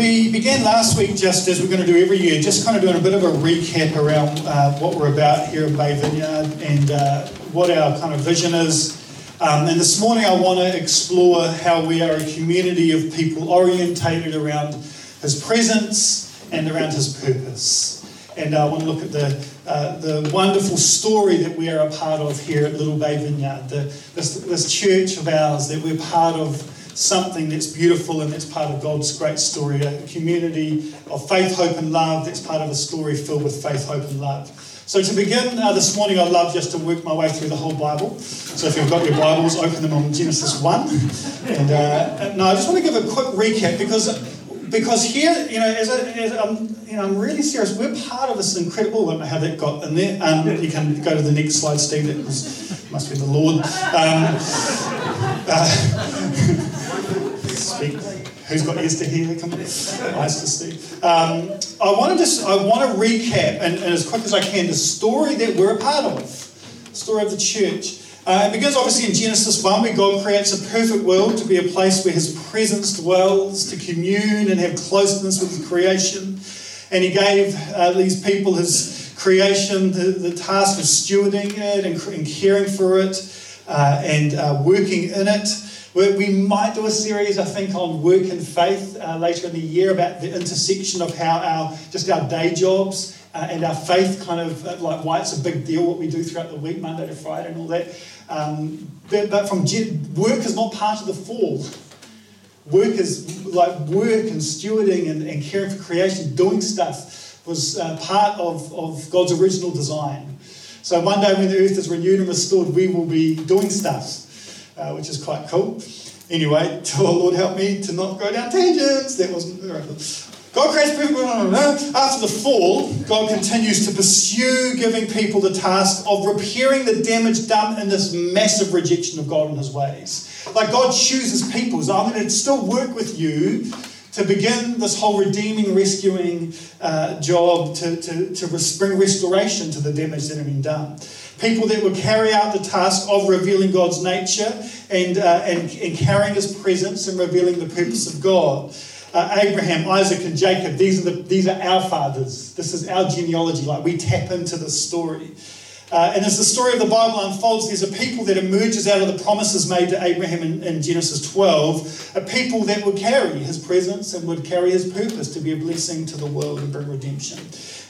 we began last week, just as we're going to do every year, just kind of doing a bit of a recap around uh, what we're about here at Bay Vineyard and uh, what our kind of vision is. Um, and this morning, I want to explore how we are a community of people orientated around His presence and around His purpose. And I want to look at the, uh, the wonderful story that we are a part of here at Little Bay Vineyard, the, this, this church of ours that we're part of something that's beautiful and that's part of God's great story, a community of faith, hope, and love that's part of a story filled with faith, hope, and love. So, to begin uh, this morning, I'd love just to work my way through the whole Bible. So, if you've got your Bibles, open them on Genesis 1. And uh, no, I just want to give a quick recap because because here, you know, as, a, as I'm, you know, I'm really serious. We're part of this incredible. I don't know how that got in there. Um, you can go to the next slide, Steve. That was, must be the Lord. Um, uh. Who's got ears to hear? Come on, eyes to see. Um, I want to just I want to recap and, and, as quick as I can the story that we're a part of, story of the church. Uh, it begins obviously in Genesis 1, where God creates a perfect world to be a place where His presence dwells, to commune and have closeness with creation. And He gave uh, these people His creation the, the task of stewarding it and, and caring for it uh, and uh, working in it. We might do a series, I think, on work and faith uh, later in the year about the intersection of how our just our day jobs uh, and our faith kind of uh, like why it's a big deal what we do throughout the week, Monday to Friday, and all that. Um, but, but from work is not part of the fall. Work is like work and stewarding and, and caring for creation, doing stuff was uh, part of, of God's original design. So one day when the earth is renewed and restored, we will be doing stuff uh, which is quite cool. Anyway, oh Lord help me to not go down tangents. That wasn't very. God creates people. After the fall, God continues to pursue giving people the task of repairing the damage done in this massive rejection of God and His ways. Like God chooses people. So I'm going to still work with you to begin this whole redeeming, rescuing uh, job to, to, to bring restoration to the damage that had been done people that would carry out the task of revealing God's nature and, uh, and, and carrying his presence and revealing the purpose of God. Uh, Abraham, Isaac, and Jacob, these are, the, these are our fathers. This is our genealogy. Like we tap into the story. Uh, and as the story of the Bible unfolds, there's a people that emerges out of the promises made to Abraham in, in, Genesis 12, a people that would carry his presence and would carry his purpose to be a blessing to the world and bring redemption.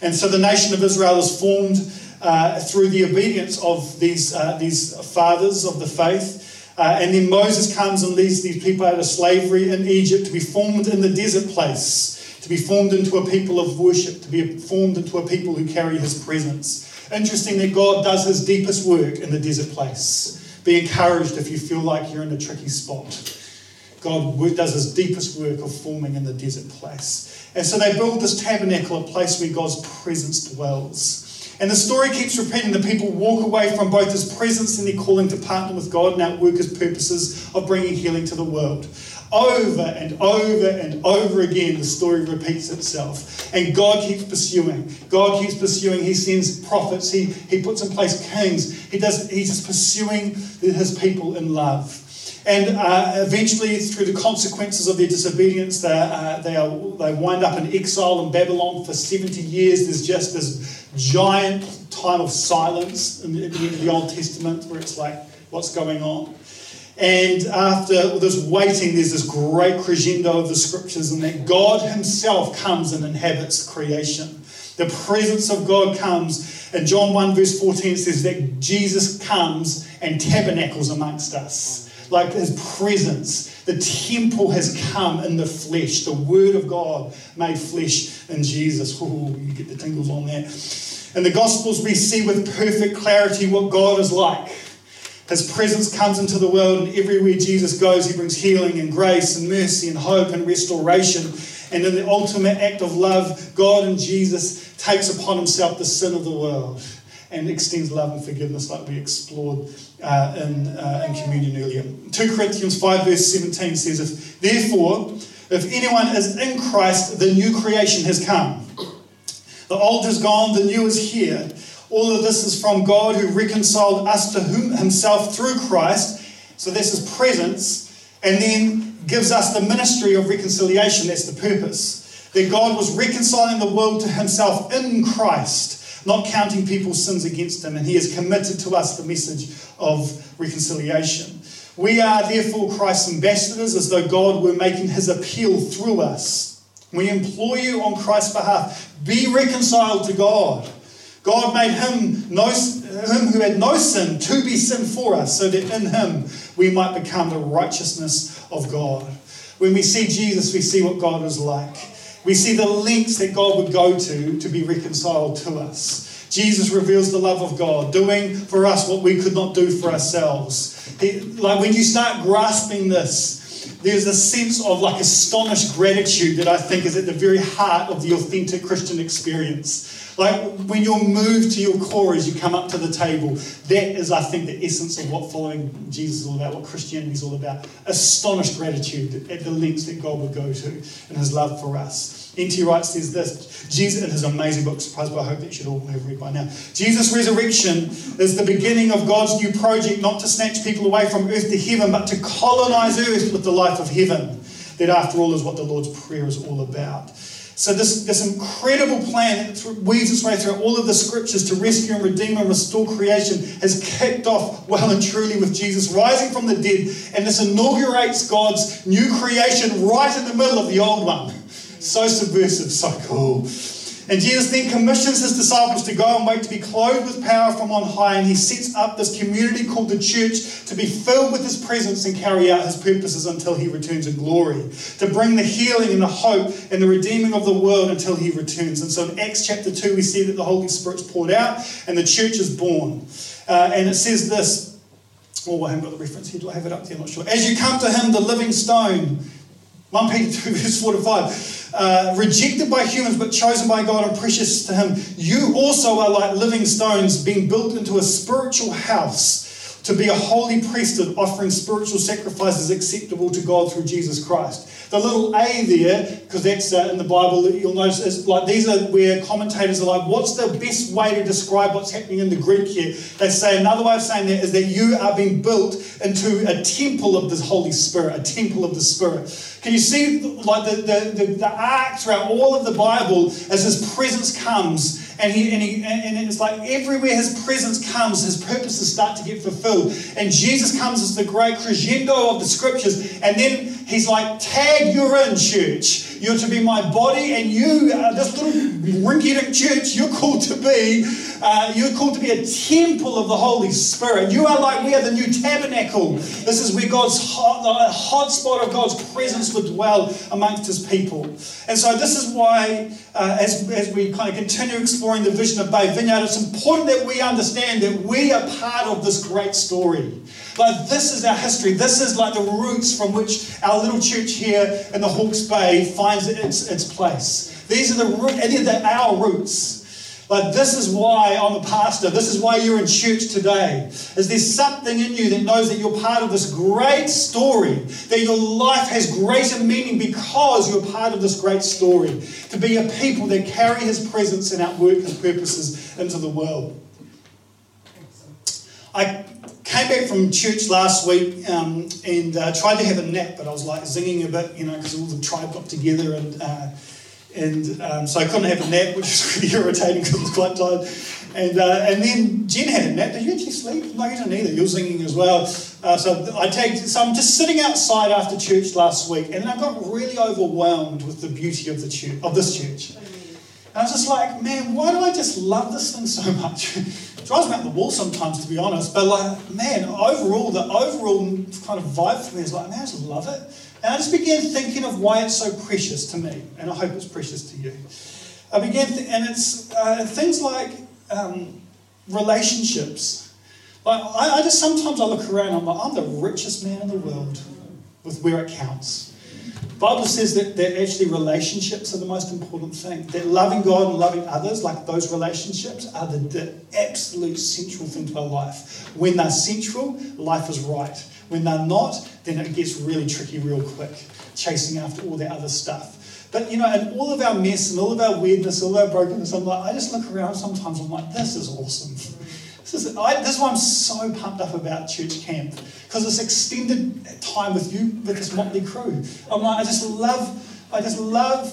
And so the nation of Israel is formed uh, through the obedience of these, uh, these fathers of the faith. Uh, and then Moses comes and leads these people out of slavery in Egypt to be formed in the desert place, to be formed into a people of worship, to be formed into a people who carry his presence. Interesting that God does his deepest work in the desert place. Be encouraged if you feel like you're in a tricky spot. God does his deepest work of forming in the desert place. And so they build this tabernacle, a place where God's presence dwells. And the story keeps repeating that people walk away from both his presence and their calling to partner with God and outwork his purposes of bringing healing to the world. Over and over and over again, the story repeats itself. And God keeps pursuing. God keeps pursuing. He sends prophets. He, he puts in place kings. He does, he's just pursuing his people in love. And uh, eventually, through the consequences of their disobedience, they, uh, they, are, they wind up in exile in Babylon for 70 years. There's just this giant time of silence in the, at the end of the Old Testament where it's like, what's going on? And after this waiting, there's this great crescendo of the scriptures, and that God Himself comes and inhabits creation. The presence of God comes. And John 1, verse 14 says that Jesus comes and tabernacles amongst us like his presence. The temple has come in the flesh, the word of God made flesh in Jesus. Oh, you get the tingles on that. In the Gospels, we see with perfect clarity what God is like. His presence comes into the world, and everywhere Jesus goes, he brings healing and grace and mercy and hope and restoration. And in the ultimate act of love, God and Jesus takes upon himself the sin of the world and extends love and forgiveness like we explored uh, in, uh, in communion earlier. 2 Corinthians 5, verse 17 says, if, Therefore, if anyone is in Christ, the new creation has come. The old is gone, the new is here. All of this is from God who reconciled us to whom, himself through Christ. So this is presence. And then gives us the ministry of reconciliation. That's the purpose that God was reconciling the world to himself in Christ, not counting people's sins against him, and he has committed to us the message of reconciliation. We are therefore Christ's ambassadors, as though God were making his appeal through us. We implore you on Christ's behalf be reconciled to God. God made him, no, him who had no sin to be sin for us, so that in him we might become the righteousness of God. When we see Jesus, we see what God is like. We see the lengths that God would go to to be reconciled to us. Jesus reveals the love of God, doing for us what we could not do for ourselves. He, like when you start grasping this, there's a sense of like astonished gratitude that I think is at the very heart of the authentic Christian experience. Like when you're moved to your core as you come up to the table, that is, I think, the essence of what following Jesus is all about, what Christianity is all about. Astonished gratitude at the lengths that God would go to in his love for us. N.T. Wright says this Jesus, in his amazing book, Surprised by Hope that you should all have read by now. Jesus' resurrection is the beginning of God's new project, not to snatch people away from earth to heaven, but to colonize earth with the life of heaven. That, after all, is what the Lord's Prayer is all about. So, this, this incredible plan that weaves its way through all of the scriptures to rescue and redeem and restore creation has kicked off well and truly with Jesus rising from the dead. And this inaugurates God's new creation right in the middle of the old one. So subversive, so cool. And Jesus then commissions his disciples to go and wait to be clothed with power from on high. And he sets up this community called the church to be filled with his presence and carry out his purposes until he returns in glory. To bring the healing and the hope and the redeeming of the world until he returns. And so in Acts chapter 2, we see that the Holy Spirit's poured out and the church is born. Uh, and it says this. Oh, I haven't got the reference here. Do I have it up there? I'm not sure. As you come to him, the living stone. 1 Peter 2, verse 4 to 5 uh, rejected by humans but chosen by God and precious to Him, you also are like living stones being built into a spiritual house to be a holy priesthood offering spiritual sacrifices acceptable to God through Jesus Christ. The little A there, because that's uh, in the Bible, you'll notice is like these are where commentators are like, what's the best way to describe what's happening in the Greek here? They say another way of saying that is that you are being built into a temple of the Holy Spirit, a temple of the Spirit. Can you see like the, the, the, the arc throughout all of the Bible as his presence comes and, he, and, he, and it's like everywhere his presence comes, his purposes start to get fulfilled. And Jesus comes as the great crescendo of the scriptures. And then he's like, tag, you're in church. You're to be my body, and you, uh, this little rinky-dink church, you're called to be, uh, you're called to be a temple of the Holy Spirit. You are like, we are the new tabernacle. This is where God's hot, the of God's presence would dwell amongst his people. And so this is why, uh, as, as we kind of continue exploring the vision of Bay Vineyard, it's important that we understand that we are part of this great story. Like, this is our history. This is like the roots from which our little church here in the Hawke's Bay finds its, its place. These are the, these are our roots. Like, this is why I'm a pastor. This is why you're in church today. Is there something in you that knows that you're part of this great story, that your life has greater meaning because you're part of this great story. To be a people that carry his presence and outwork his purposes into the world. I came back from church last week um, and uh, tried to have a nap, but I was like zinging a bit, you know, because all the tribe got together and uh, and um, so I couldn't have a nap, which was really irritating because I was quite tired. And uh, and then Jen had a nap. Did you actually sleep? No, you didn't either. You were singing as well. Uh, so I take. So I'm just sitting outside after church last week, and I got really overwhelmed with the beauty of the church of this church. And I was just like, man, why do I just love this thing so much? drives me up the wall sometimes, to be honest. But like, man, overall, the overall kind of vibe for me is like, man, I just love it. And I just began thinking of why it's so precious to me, and I hope it's precious to you. I began, th- and it's uh, things like um, relationships. Like I, I, just sometimes I look around, I'm like, I'm the richest man in the world, with where it counts. Bible says that, that actually relationships are the most important thing. That loving God and loving others, like those relationships, are the, the absolute central thing to our life. When they're central, life is right. When they're not, then it gets really tricky real quick, chasing after all that other stuff. But you know, in all of our mess and all of our weirdness, all of our brokenness, I'm like, I just look around sometimes, and I'm like, this is awesome. This is, I, this is why I'm so pumped up about church camp because it's extended time with you with this motley crew. I'm like, I just love, I just love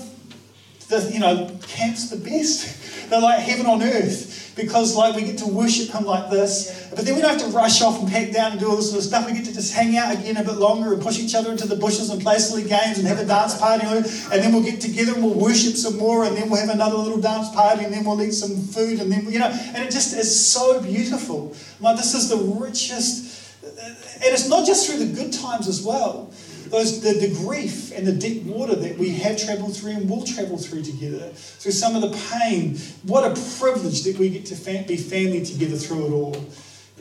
the, you know, camp's the best. They're like heaven on earth because like we get to worship him like this. But then we don't have to rush off and pack down and do all this sort of stuff. We get to just hang out again a bit longer and push each other into the bushes and play silly games and have a dance party and then we'll get together and we'll worship some more and then we'll have another little dance party and then we'll eat some food and then you know and it just is so beautiful. Like this is the richest and it's not just through the good times as well those, the, the grief and the deep water that we have travelled through and will travel through together, through some of the pain. What a privilege that we get to fam- be family together through it all.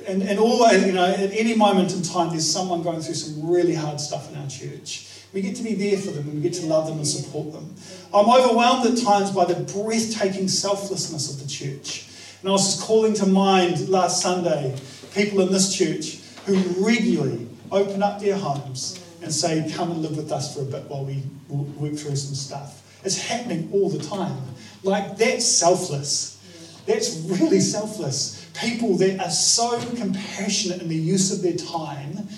And, and always, you know, at any moment in time, there's someone going through some really hard stuff in our church. We get to be there for them and we get to love them and support them. I'm overwhelmed at times by the breathtaking selflessness of the church. And I was just calling to mind last Sunday people in this church who regularly open up their homes and say, Come and live with us for a bit while we work through some stuff. It's happening all the time. Like, that's selfless. That's really selfless. People that are so compassionate in the use of their time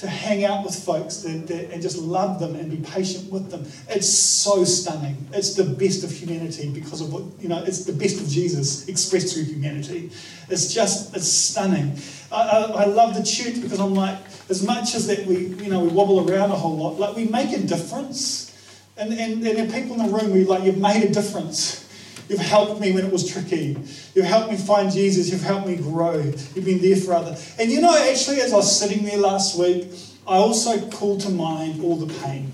to hang out with folks that, that, and just love them and be patient with them. It's so stunning. It's the best of humanity because of what, you know, it's the best of Jesus expressed through humanity. It's just, it's stunning. I, I, I love the church because I'm like, as much as that we, you know, we wobble around a whole lot, like we make a difference. And, and, and people in the room, we like, you've made a difference. You've helped me when it was tricky. You've helped me find Jesus. You've helped me grow. You've been there for others. And you know, actually, as I was sitting there last week, I also called to mind all the pain.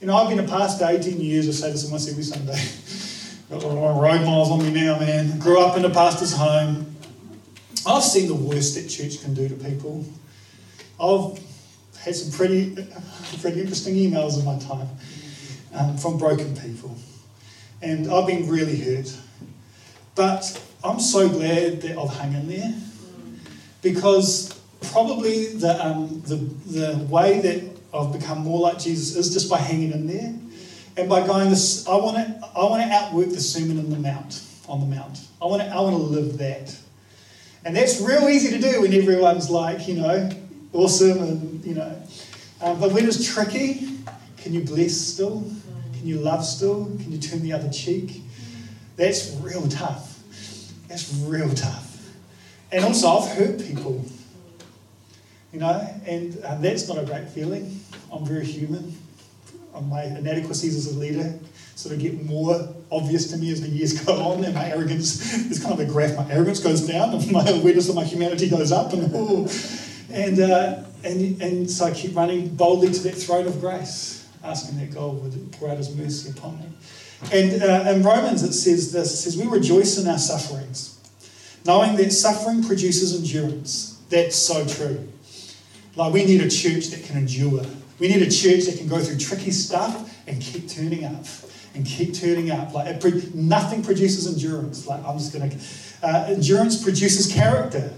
You know, I've been a pastor 18 years. I say this almost every Sunday. Got a lot of road miles on me now, man. Grew up in a pastor's home. I've seen the worst that church can do to people. I've had some pretty, pretty interesting emails in my time um, from broken people. And I've been really hurt. But I'm so glad that I've hung in there because probably the, um, the, the way that I've become more like Jesus is just by hanging in there and by going this I want to I want to outwork the Sermon on the Mount on the Mount. I want to I want to live that. And that's real easy to do when everyone's like, you know, awesome and you know. Um, but when it's tricky, can you bless still? Can you love still? Can you turn the other cheek? That's real tough. That's real tough. And also, I've hurt people. You know, and um, that's not a great feeling. I'm very human. My inadequacies as a leader sort of get more obvious to me as the years go on, and my arrogance is kind of a graph. My arrogance goes down, and my awareness of my humanity goes up, and oh, and uh, and and so I keep running boldly to that throne of grace asking that God would pour out His mercy upon me. And uh, in Romans it says this: it says, "We rejoice in our sufferings, knowing that suffering produces endurance." That's so true. Like we need a church that can endure. We need a church that can go through tricky stuff and keep turning up and keep turning up. Like pre- nothing produces endurance. Like I'm just gonna. Uh, endurance produces character.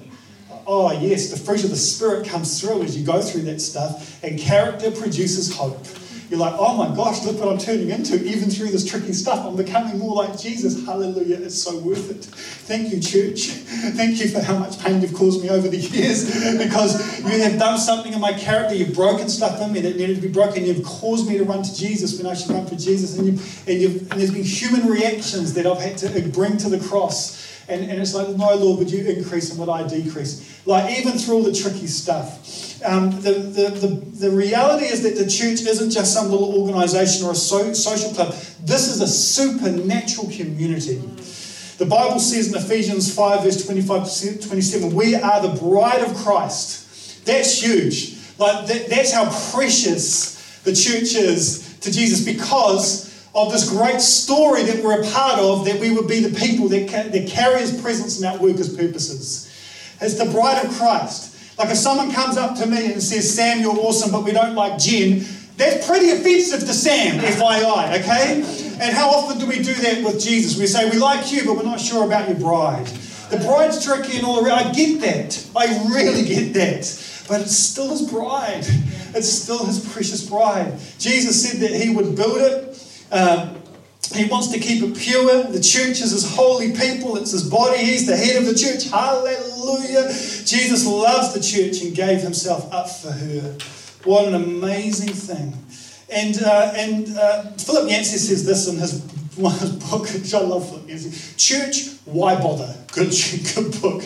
Oh yes, the fruit of the spirit comes through as you go through that stuff, and character produces hope. You're like, oh my gosh, look what I'm turning into, even through this tricky stuff. I'm becoming more like Jesus. Hallelujah. It's so worth it. Thank you, church. Thank you for how much pain you've caused me over the years because you have done something in my character. You've broken stuff in me that needed to be broken. You've caused me to run to Jesus when I should run for Jesus. And, you've, and, you've, and there's been human reactions that I've had to bring to the cross. And, and it's like, no, Lord, would you increase and would I decrease? Like, even through all the tricky stuff um, the, the, the, the, reality is that the church isn't just some little organization or a so, social club. This is a supernatural community. The Bible says in Ephesians 5, verse 25 to 27, we are the bride of Christ. That's huge. Like that, that's how precious the church is to Jesus because of this great story that we're a part of, that we would be the people that, ca- that carry his presence and outwork his purposes. It's the bride of Christ. Like if someone comes up to me and says, Sam, you're awesome, but we don't like Jen, that's pretty offensive to Sam, FYI, okay? And how often do we do that with Jesus? We say, we like you, but we're not sure about your bride. The bride's tricky and all around. I get that. I really get that. But it's still his bride. It's still his precious bride. Jesus said that he would build it. Um, he wants to keep it pure. The church is his holy people, it's his body. He's the head of the church. Hallelujah. Jesus loves the church and gave himself up for her. What an amazing thing. And, uh, and uh, Philip Yancey says this in his book which I love. Church, why bother? Good, good book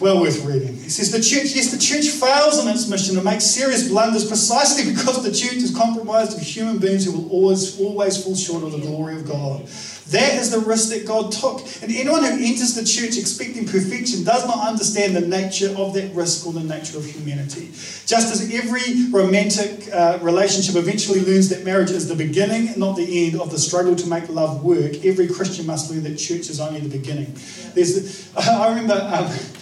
well worth reading. He says the church, yes, the church fails in its mission and makes serious blunders precisely because the church is compromised of human beings who will always, always fall short of the glory of God. That is the risk that God took. And anyone who enters the church expecting perfection does not understand the nature of that risk or the nature of humanity. Just as every romantic uh, relationship eventually learns that marriage is the beginning, not the end, of the struggle to make love work, every Christian must learn that church is only the beginning. There's, I remember. Um,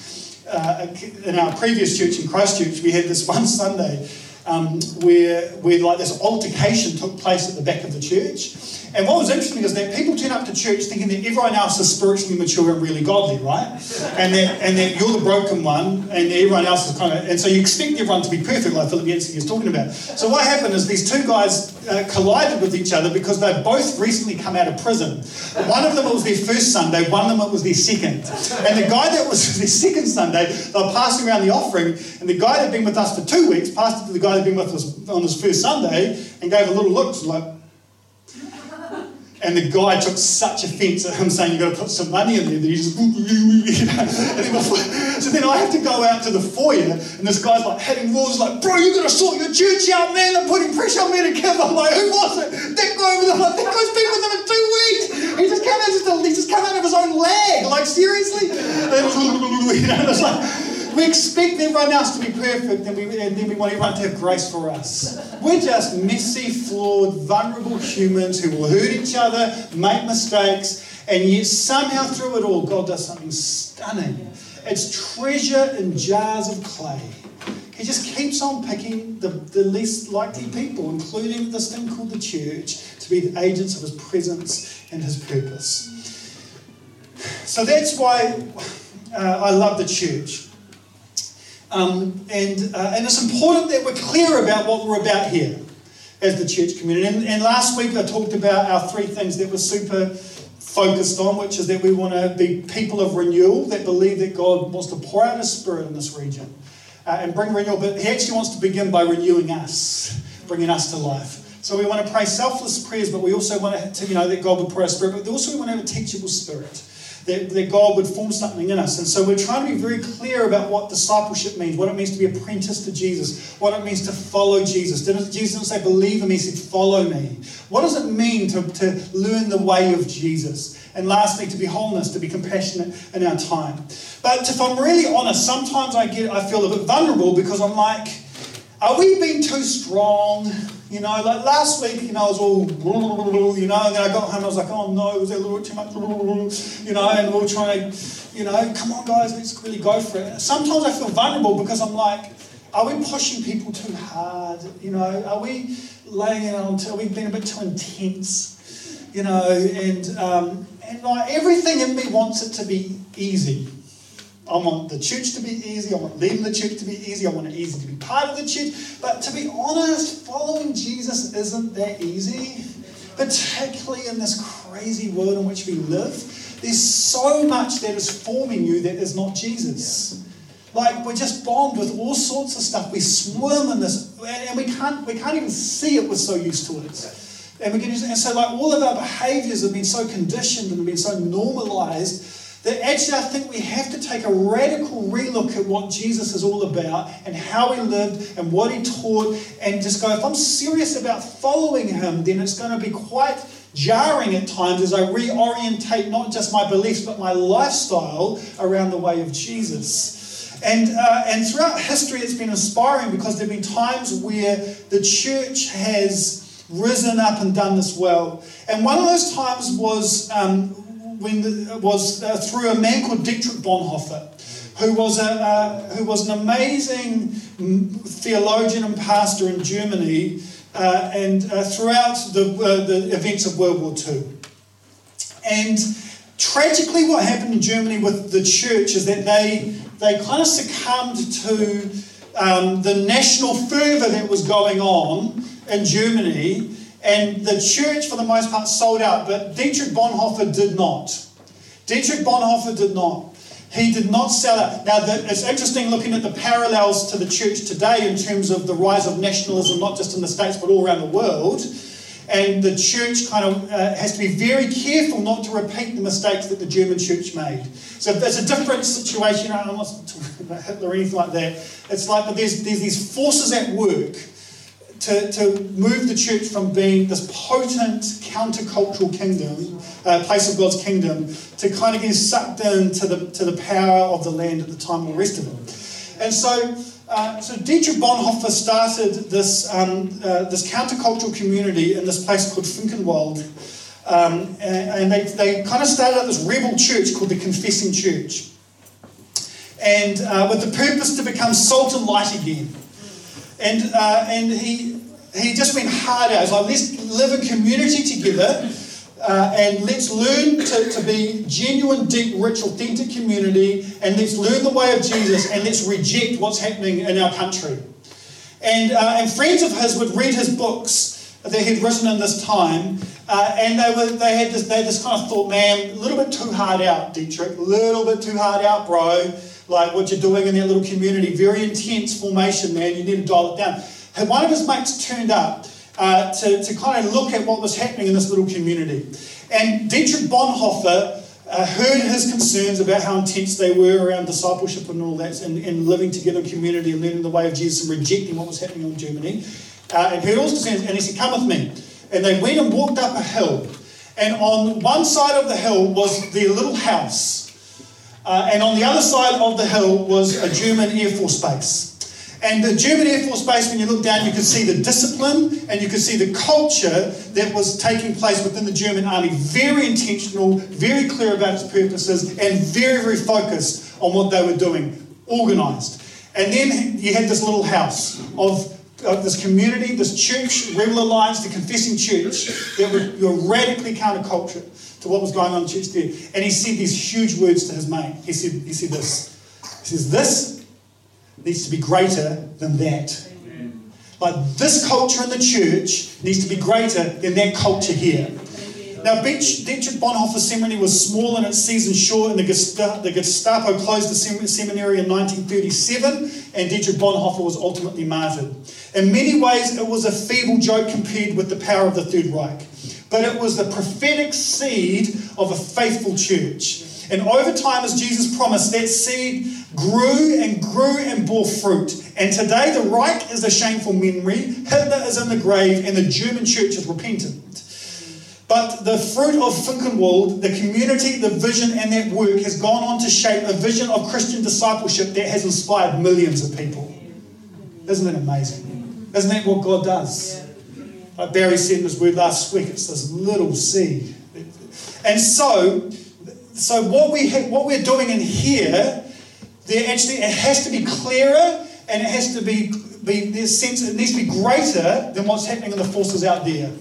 uh, in our previous church in Christchurch, we had this one Sunday um, where, where like this altercation took place at the back of the church. And what was interesting is that people turn up to church thinking that everyone else is spiritually mature and really godly, right? And that, and that you're the broken one and everyone else is kind of. And so you expect everyone to be perfect, like Philip Yancey is talking about. So what happened is these two guys uh, collided with each other because they'd both recently come out of prison. One of them was their first Sunday, one of them was their second. And the guy that was their second Sunday, they were passing around the offering, and the guy that had been with us for two weeks passed it to the guy that had been with us on his first Sunday and gave a little look, like, and the guy took such offence at him saying, You've got to put some money in there that he just, you know. so then I have to go out to the foyer, and this guy's like hitting walls, like, Bro, you've got to sort your church out, man. They're putting pressure on me to give. I'm like, Who was it? That guy over there, like, that guy's been with them in two weeks. He just came out, just, he just came out of his own leg. Like, seriously? And it was like, we expect everyone else to be perfect and, we, and then we want everyone to have grace for us. We're just messy, flawed, vulnerable humans who will hurt each other, make mistakes, and yet somehow through it all, God does something stunning. It's treasure in jars of clay. He just keeps on picking the, the least likely people, including this thing called the church, to be the agents of his presence and his purpose. So that's why uh, I love the church. Um, and, uh, and it's important that we're clear about what we're about here as the church community. And, and last week I talked about our three things that we're super focused on, which is that we want to be people of renewal that believe that God wants to pour out His Spirit in this region uh, and bring renewal. But He actually wants to begin by renewing us, bringing us to life. So we want to pray selfless prayers, but we also want to, you know, that God would pour out Spirit, but also we want to have a teachable spirit that, that God would form something in us. And so we're trying to be very clear about what discipleship means, what it means to be apprenticed to Jesus, what it means to follow Jesus. Didn't, Jesus didn't say believe in me, he said follow me. What does it mean to, to learn the way of Jesus? And lastly, to be wholeness, to be compassionate in our time. But if I'm really honest, sometimes I get I feel a bit vulnerable because I'm like, are we being too strong? You know, like last week, you know, I was all, you know, and then I got home and I was like, oh no, it was a little too much? You know, and we are trying to, you know, come on guys, let's really go for it. Sometimes I feel vulnerable because I'm like, are we pushing people too hard? You know, are we laying it on, are we being a bit too intense? You know, and, um, and like everything in me wants it to be easy. I want the church to be easy. I want leading the church to be easy. I want it easy to be part of the church. But to be honest, following Jesus isn't that easy, particularly in this crazy world in which we live. There's so much that is forming you that is not Jesus. Like we're just bombed with all sorts of stuff. We swim in this, and we can't we can't even see it. We're so used to it. And we can and so like all of our behaviors have been so conditioned and been so normalized that actually I think we have to take a radical relook at what Jesus is all about and how he lived and what he taught and just go, if I'm serious about following him, then it's going to be quite jarring at times as I reorientate not just my beliefs but my lifestyle around the way of Jesus. And, uh, and throughout history, it's been inspiring because there have been times where the church has risen up and done this well. And one of those times was um, when the, was uh, through a man called Dietrich Bonhoeffer, who was, a, uh, who was an amazing theologian and pastor in Germany uh, and uh, throughout the, uh, the events of World War II. And tragically, what happened in Germany with the church is that they, they kind of succumbed to um, the national fervour that was going on in Germany and the church, for the most part, sold out, but Dietrich Bonhoeffer did not. Dietrich Bonhoeffer did not. He did not sell out. Now, the, it's interesting looking at the parallels to the church today in terms of the rise of nationalism, not just in the States, but all around the world. and the church kind of uh, has to be very careful not to repeat the mistakes that the German church made. So it's a different situation. I'm not talking about Hitler or anything like that. It's like but there's, there's these forces at work to, to move the church from being this potent countercultural kingdom, uh, place of God's kingdom, to kind of getting sucked into the, to the power of the land at the time, all the rest of it. And so, uh, so Dietrich Bonhoeffer started this, um, uh, this countercultural community in this place called Finkenwald. Um, and, and they, they kind of started this rebel church called the Confessing Church. And uh, with the purpose to become salt and light again. And, uh, and he, he just went hard out. He's like, let's live a community together uh, and let's learn to, to be genuine, deep, rich, authentic community and let's learn the way of Jesus and let's reject what's happening in our country. And, uh, and friends of his would read his books that he'd written in this time uh, and they, were, they, had this, they had this kind of thought, man, a little bit too hard out, Dietrich, a little bit too hard out, bro like what you're doing in that little community. Very intense formation, man. You need to dial it down. And one of his mates turned up uh, to, to kind of look at what was happening in this little community. And Dietrich Bonhoeffer uh, heard his concerns about how intense they were around discipleship and all that, and, and living together in community and learning the way of Jesus and rejecting what was happening in Germany. Uh, and heard all his concerns, and he said, Come with me. And they went and walked up a hill. And on one side of the hill was their little house. Uh, and on the other side of the hill was a German Air Force base. And the German Air Force Base, when you look down, you could see the discipline and you could see the culture that was taking place within the German army. Very intentional, very clear about its purposes, and very, very focused on what they were doing, organized. And then you had this little house of, of this community, this church, Rebel Alliance, the Confessing Church, that were, were radically counterculture to what was going on in church there. And he said these huge words to his mate. He said, he said this. He says, This needs to be greater than that. Like this culture in the church needs to be greater than that culture here. Now, Dietrich Bonhoeffer Seminary was small in its season short, and the Gestapo, the Gestapo closed the seminary in 1937, and Dietrich Bonhoeffer was ultimately martyred. In many ways, it was a feeble joke compared with the power of the Third Reich but it was the prophetic seed of a faithful church. And over time, as Jesus promised, that seed grew and grew and bore fruit. And today, the Reich is a shameful memory, Hitler is in the grave, and the German church is repentant. But the fruit of Finkenwald, the community, the vision, and that work has gone on to shape a vision of Christian discipleship that has inspired millions of people. Isn't it amazing? Isn't that what God does? Like Barry said in his word last week, it's this little seed. And so, so what we ha- what we're doing in here, there actually it has to be clearer and it has to be be this sense it needs to be greater than what's happening in the forces out there.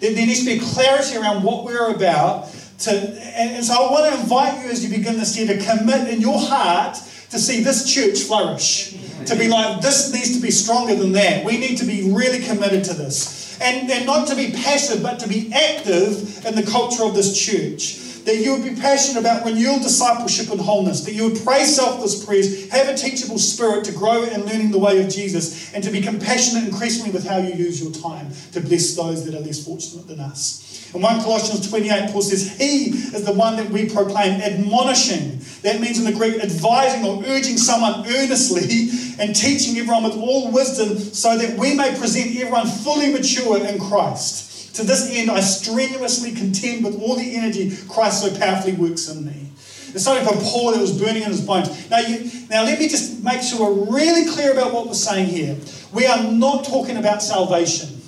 There, there needs to be clarity around what we're about. To, and, and so I want to invite you as you begin this year to commit in your heart to see this church flourish. To be like, this needs to be stronger than that. We need to be really committed to this. And, and not to be passive, but to be active in the culture of this church. That you would be passionate about renewal, discipleship, and wholeness. That you would pray selfless prayers, have a teachable spirit to grow in learning the way of Jesus, and to be compassionate increasingly with how you use your time to bless those that are less fortunate than us. In 1 Colossians 28, Paul says, He is the one that we proclaim, admonishing. That means in the Greek, advising or urging someone earnestly and teaching everyone with all wisdom so that we may present everyone fully mature in Christ. To this end, I strenuously contend with all the energy Christ so powerfully works in me. It's something for Paul that was burning in his bones. Now, you, now, let me just make sure we're really clear about what we're saying here. We are not talking about salvation.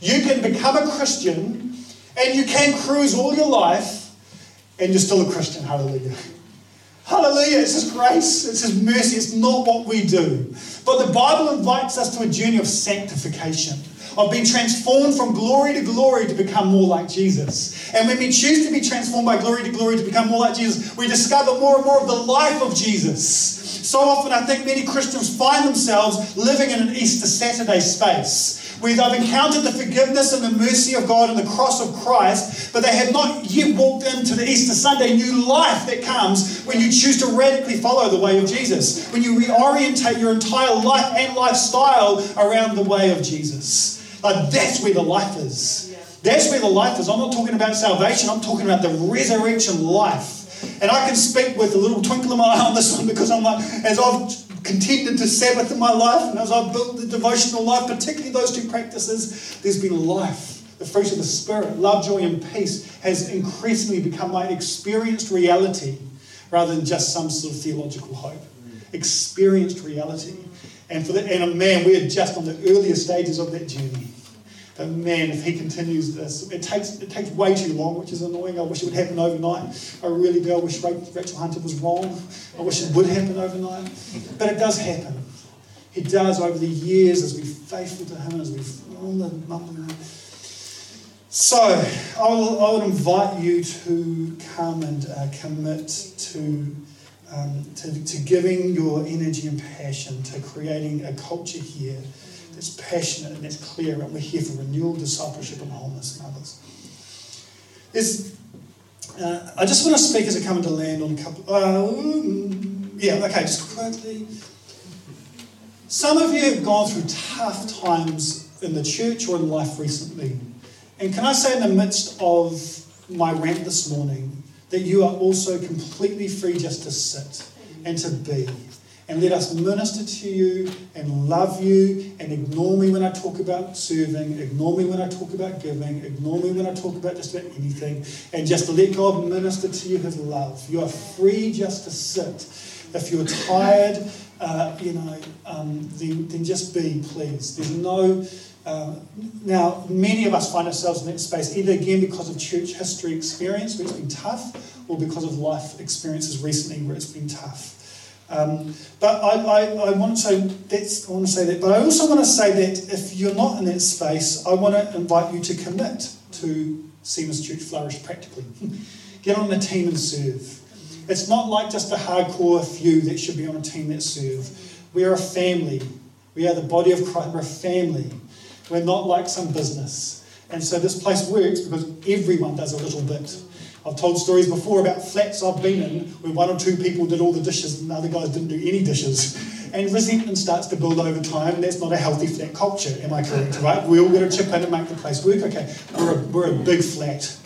You can become a Christian and you can cruise all your life and you're still a Christian. Hallelujah. Hallelujah. It's His grace, it's His mercy. It's not what we do. But the Bible invites us to a journey of sanctification, of being transformed from glory to glory to become more like Jesus. And when we choose to be transformed by glory to glory to become more like Jesus, we discover more and more of the life of Jesus. So often, I think many Christians find themselves living in an Easter Saturday space where they've encountered the forgiveness and the mercy of God and the cross of Christ, but they have not yet walked into the Easter Sunday new life that comes when you choose to radically follow the way of Jesus, when you reorientate your entire life and lifestyle around the way of Jesus. That's where the life is. That's where the life is. I'm not talking about salvation, I'm talking about the resurrection life. And I can speak with a little twinkle in my eye on this one because I'm like, as I've contended to Sabbath in my life and as I've built the devotional life, particularly those two practices, there's been life. The fruit of the Spirit, love, joy, and peace, has increasingly become my experienced reality rather than just some sort of theological hope. Experienced reality. And for the, and man, we're just on the earlier stages of that journey. But man, if he continues this, it takes it takes way too long, which is annoying. I wish it would happen overnight. I really do. I wish Rachel Hunter was wrong. I wish it would happen overnight. But it does happen. It does over the years as we're faithful to him, as we've so I will, I would invite you to come and uh, commit to, um, to, to giving your energy and passion to creating a culture here that's passionate and that's clear, and we're here for renewal, discipleship, and wholeness in others. There's, uh, I just want to speak as I come into land on a couple. Um, yeah, okay, just quickly. Some of you have gone through tough times in the church or in life recently. And can I say, in the midst of my rant this morning, that you are also completely free just to sit and to be. And let us minister to you and love you and ignore me when I talk about serving, ignore me when I talk about giving, ignore me when I talk about just about anything, and just let God minister to you his love. You are free just to sit. If you're tired, uh, you know, um, then, then just be, please. There's no um, now, many of us find ourselves in that space either again because of church history experience where it's been tough, or because of life experiences recently where it's been tough. Um, but I, I, I, want to that's I want to say that. But I also want to say that if you're not in that space, I want to invite you to commit to Seamus Church Flourish practically. Get on the team and serve. It's not like just a hardcore few that should be on a team that serve. We are a family. We are the body of Christ. We're a family. We're not like some business. And so this place works because everyone does a little bit. I've told stories before about flats I've been in where one or two people did all the dishes and the other guys didn't do any dishes. And resentment starts to build over time, that's not a healthy flat culture, am I correct? Right? We all got to chip in and make the place work. Okay, we're a, we're a big flat,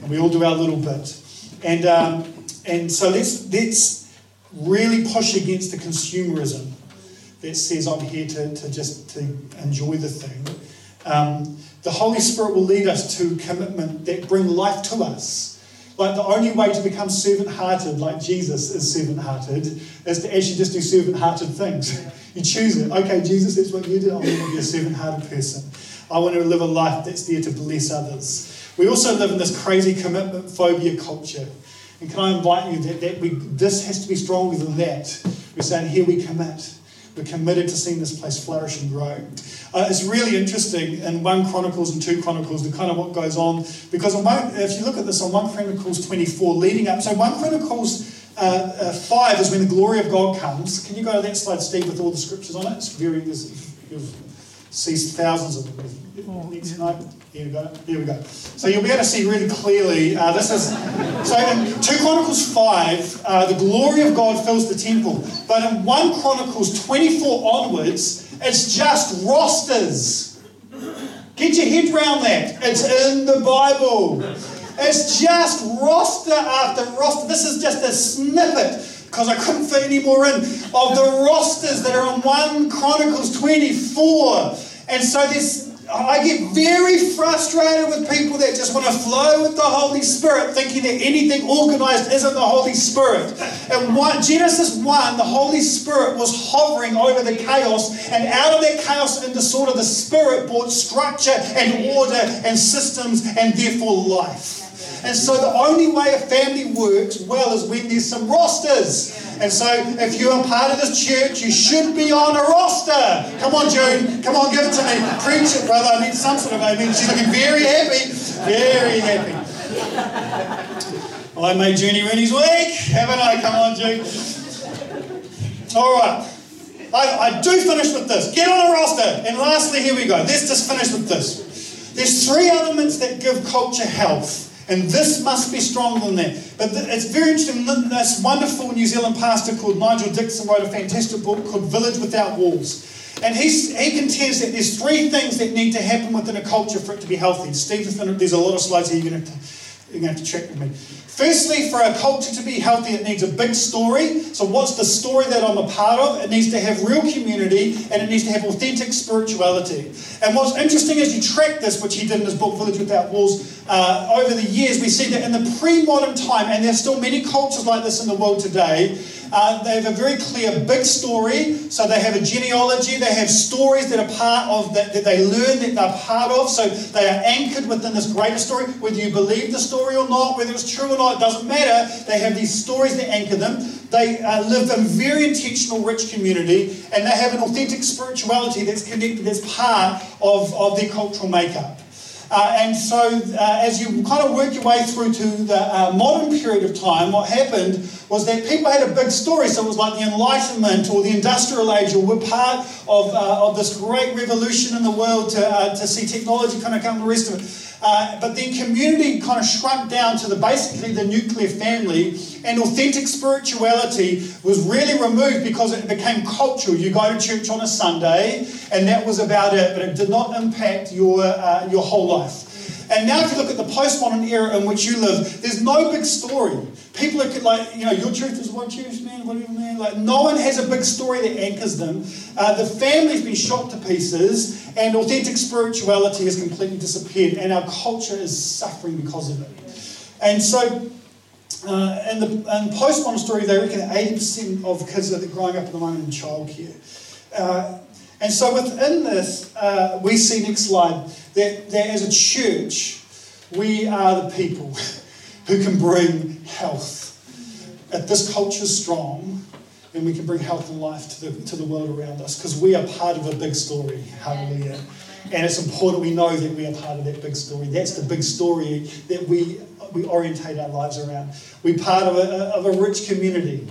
and we all do our little bit. And, um, and so let's, let's really push against the consumerism that says I'm here to, to just to enjoy the thing. Um, the Holy Spirit will lead us to commitment that bring life to us. Like the only way to become servant hearted, like Jesus is servant hearted, is to actually just do servant hearted things. You choose it. Okay, Jesus, that's what you do. I want to be a servant hearted person. I want to live a life that's there to bless others. We also live in this crazy commitment phobia culture. And can I invite you that, that we, this has to be stronger than that? We're saying, here we commit. We're committed to seeing this place flourish and grow. Uh, it's really interesting in 1 Chronicles and 2 Chronicles, the kind of what goes on, because on one, if you look at this on 1 Chronicles 24, leading up, so 1 Chronicles uh, uh, 5 is when the glory of God comes. Can you go to that slide, Steve, with all the scriptures on it? It's very, you've seen thousands of them. Next, no, here we go. Here we go. So you'll be able to see really clearly. Uh, this is so in two Chronicles five, uh, the glory of God fills the temple. But in one Chronicles twenty four onwards, it's just rosters. Get your head around that. It's in the Bible. It's just roster after roster. This is just a snippet because I couldn't fit any more in of the rosters that are in 1 Chronicles 24. And so this I get very frustrated with people that just want to flow with the Holy Spirit, thinking that anything organized isn't the Holy Spirit. And Genesis 1, the Holy Spirit was hovering over the chaos, and out of that chaos and disorder, the Spirit brought structure and order and systems and therefore life. And so the only way a family works well is when there's some rosters. And so, if you are part of this church, you should be on a roster. Come on, June. Come on, give it to me. Preach it, brother. I need some sort of amen. She's looking very happy. Very happy. Well, I made Junie Rooney's week, haven't I? Come on, June. All right. I, I do finish with this. Get on a roster. And lastly, here we go. Let's just finish with this. There's three elements that give culture health. And this must be stronger than that. But it's very interesting. This wonderful New Zealand pastor called Nigel Dixon wrote a fantastic book called Village Without Walls. And he's, he contends that there's three things that need to happen within a culture for it to be healthy. Steve, there's a lot of slides here you're going to have to, you're going to, have to check with me. Firstly, for a culture to be healthy, it needs a big story. So, what's the story that I'm a part of? It needs to have real community and it needs to have authentic spirituality. And what's interesting as you track this, which he did in his book Village Without Walls, uh, over the years, we see that in the pre modern time, and there's still many cultures like this in the world today, uh, they have a very clear big story. So they have a genealogy, they have stories that are part of that, that they learn that they're part of. So they are anchored within this greater story. Whether you believe the story or not, whether it's true or not, it doesn't matter. They have these stories that anchor them. They uh, live in very intentional, rich community, and they have an authentic spirituality that's connected, that's part of, of their cultural makeup. Uh, and so, uh, as you kind of work your way through to the uh, modern period of time, what happened was that people had a big story. So it was like the Enlightenment or the Industrial Age, or we're part of, uh, of this great revolution in the world to, uh, to see technology kind of come the rest of it. Uh, but then community kind of shrunk down to the basically the nuclear family, and authentic spirituality was really removed because it became cultural. You go to church on a Sunday, and that was about it, but it did not impact your, uh, your whole life. And now, if you look at the postmodern era in which you live, there's no big story. People are like, you know, your truth is what truth, man, whatever, man. Like, no one has a big story that anchors them. Uh, the family's been shot to pieces, and authentic spirituality has completely disappeared, and our culture is suffering because of it. And so, uh, in the in postmodern story, they reckon 80% of kids that are growing up at the moment in childcare. Uh, and so within this, uh, we see next slide that, that as a church, we are the people who can bring health. If this culture is strong, then we can bring health and life to the, to the world around us because we are part of a big story. Hallelujah. And it's important we know that we are part of that big story. That's the big story that we, we orientate our lives around. We're part of a, of a rich community.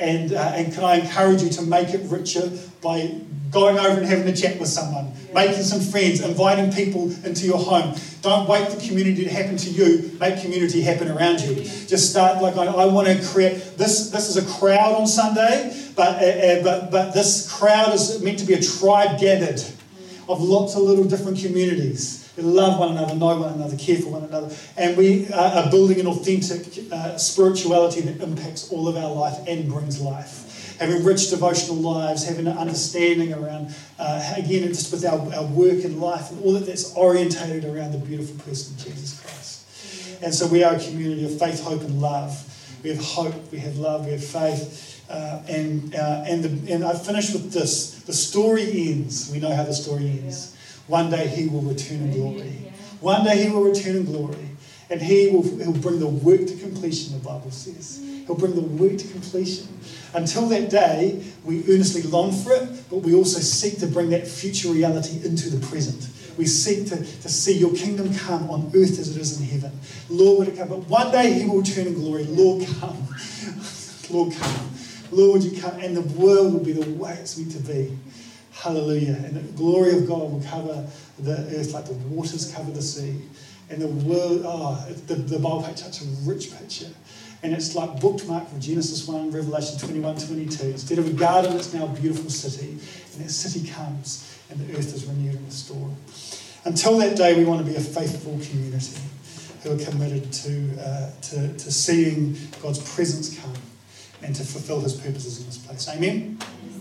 And, uh, and can I encourage you to make it richer by going over and having a chat with someone, making some friends, inviting people into your home. Don't wait for community to happen to you. Make community happen around you. Just start like I, I want to create. This this is a crowd on Sunday, but uh, uh, but but this crowd is meant to be a tribe gathered of lots of little different communities. We love one another, know one another, care for one another, and we are building an authentic uh, spirituality that impacts all of our life and brings life having rich devotional lives, having an understanding around, uh, again, just with our, our work and life and all that that's orientated around the beautiful person, Jesus Christ. And so we are a community of faith, hope, and love. We have hope, we have love, we have faith. Uh, and uh, and, the, and I finish with this. The story ends. We know how the story ends. One day he will return in glory. One day he will return in glory. And he will he'll bring the work to completion, the Bible says. He'll bring the work to completion. Until that day, we earnestly long for it, but we also seek to bring that future reality into the present. We seek to, to see your kingdom come on earth as it is in heaven. Lord, would it come? But one day he will return in glory. Lord, come. Lord, come. Lord, would you come? And the world will be the way it's meant to be. Hallelujah. And the glory of God will cover the earth like the waters cover the sea. And the world, oh, the, the Bible paints such a rich picture and it's like bookmarked from Genesis 1, Revelation 21, 22. Instead of a garden, it's now a beautiful city. And that city comes, and the earth is renewed and restored. Until that day, we want to be a faithful community who are committed to, uh, to, to seeing God's presence come and to fulfill his purposes in this place. Amen?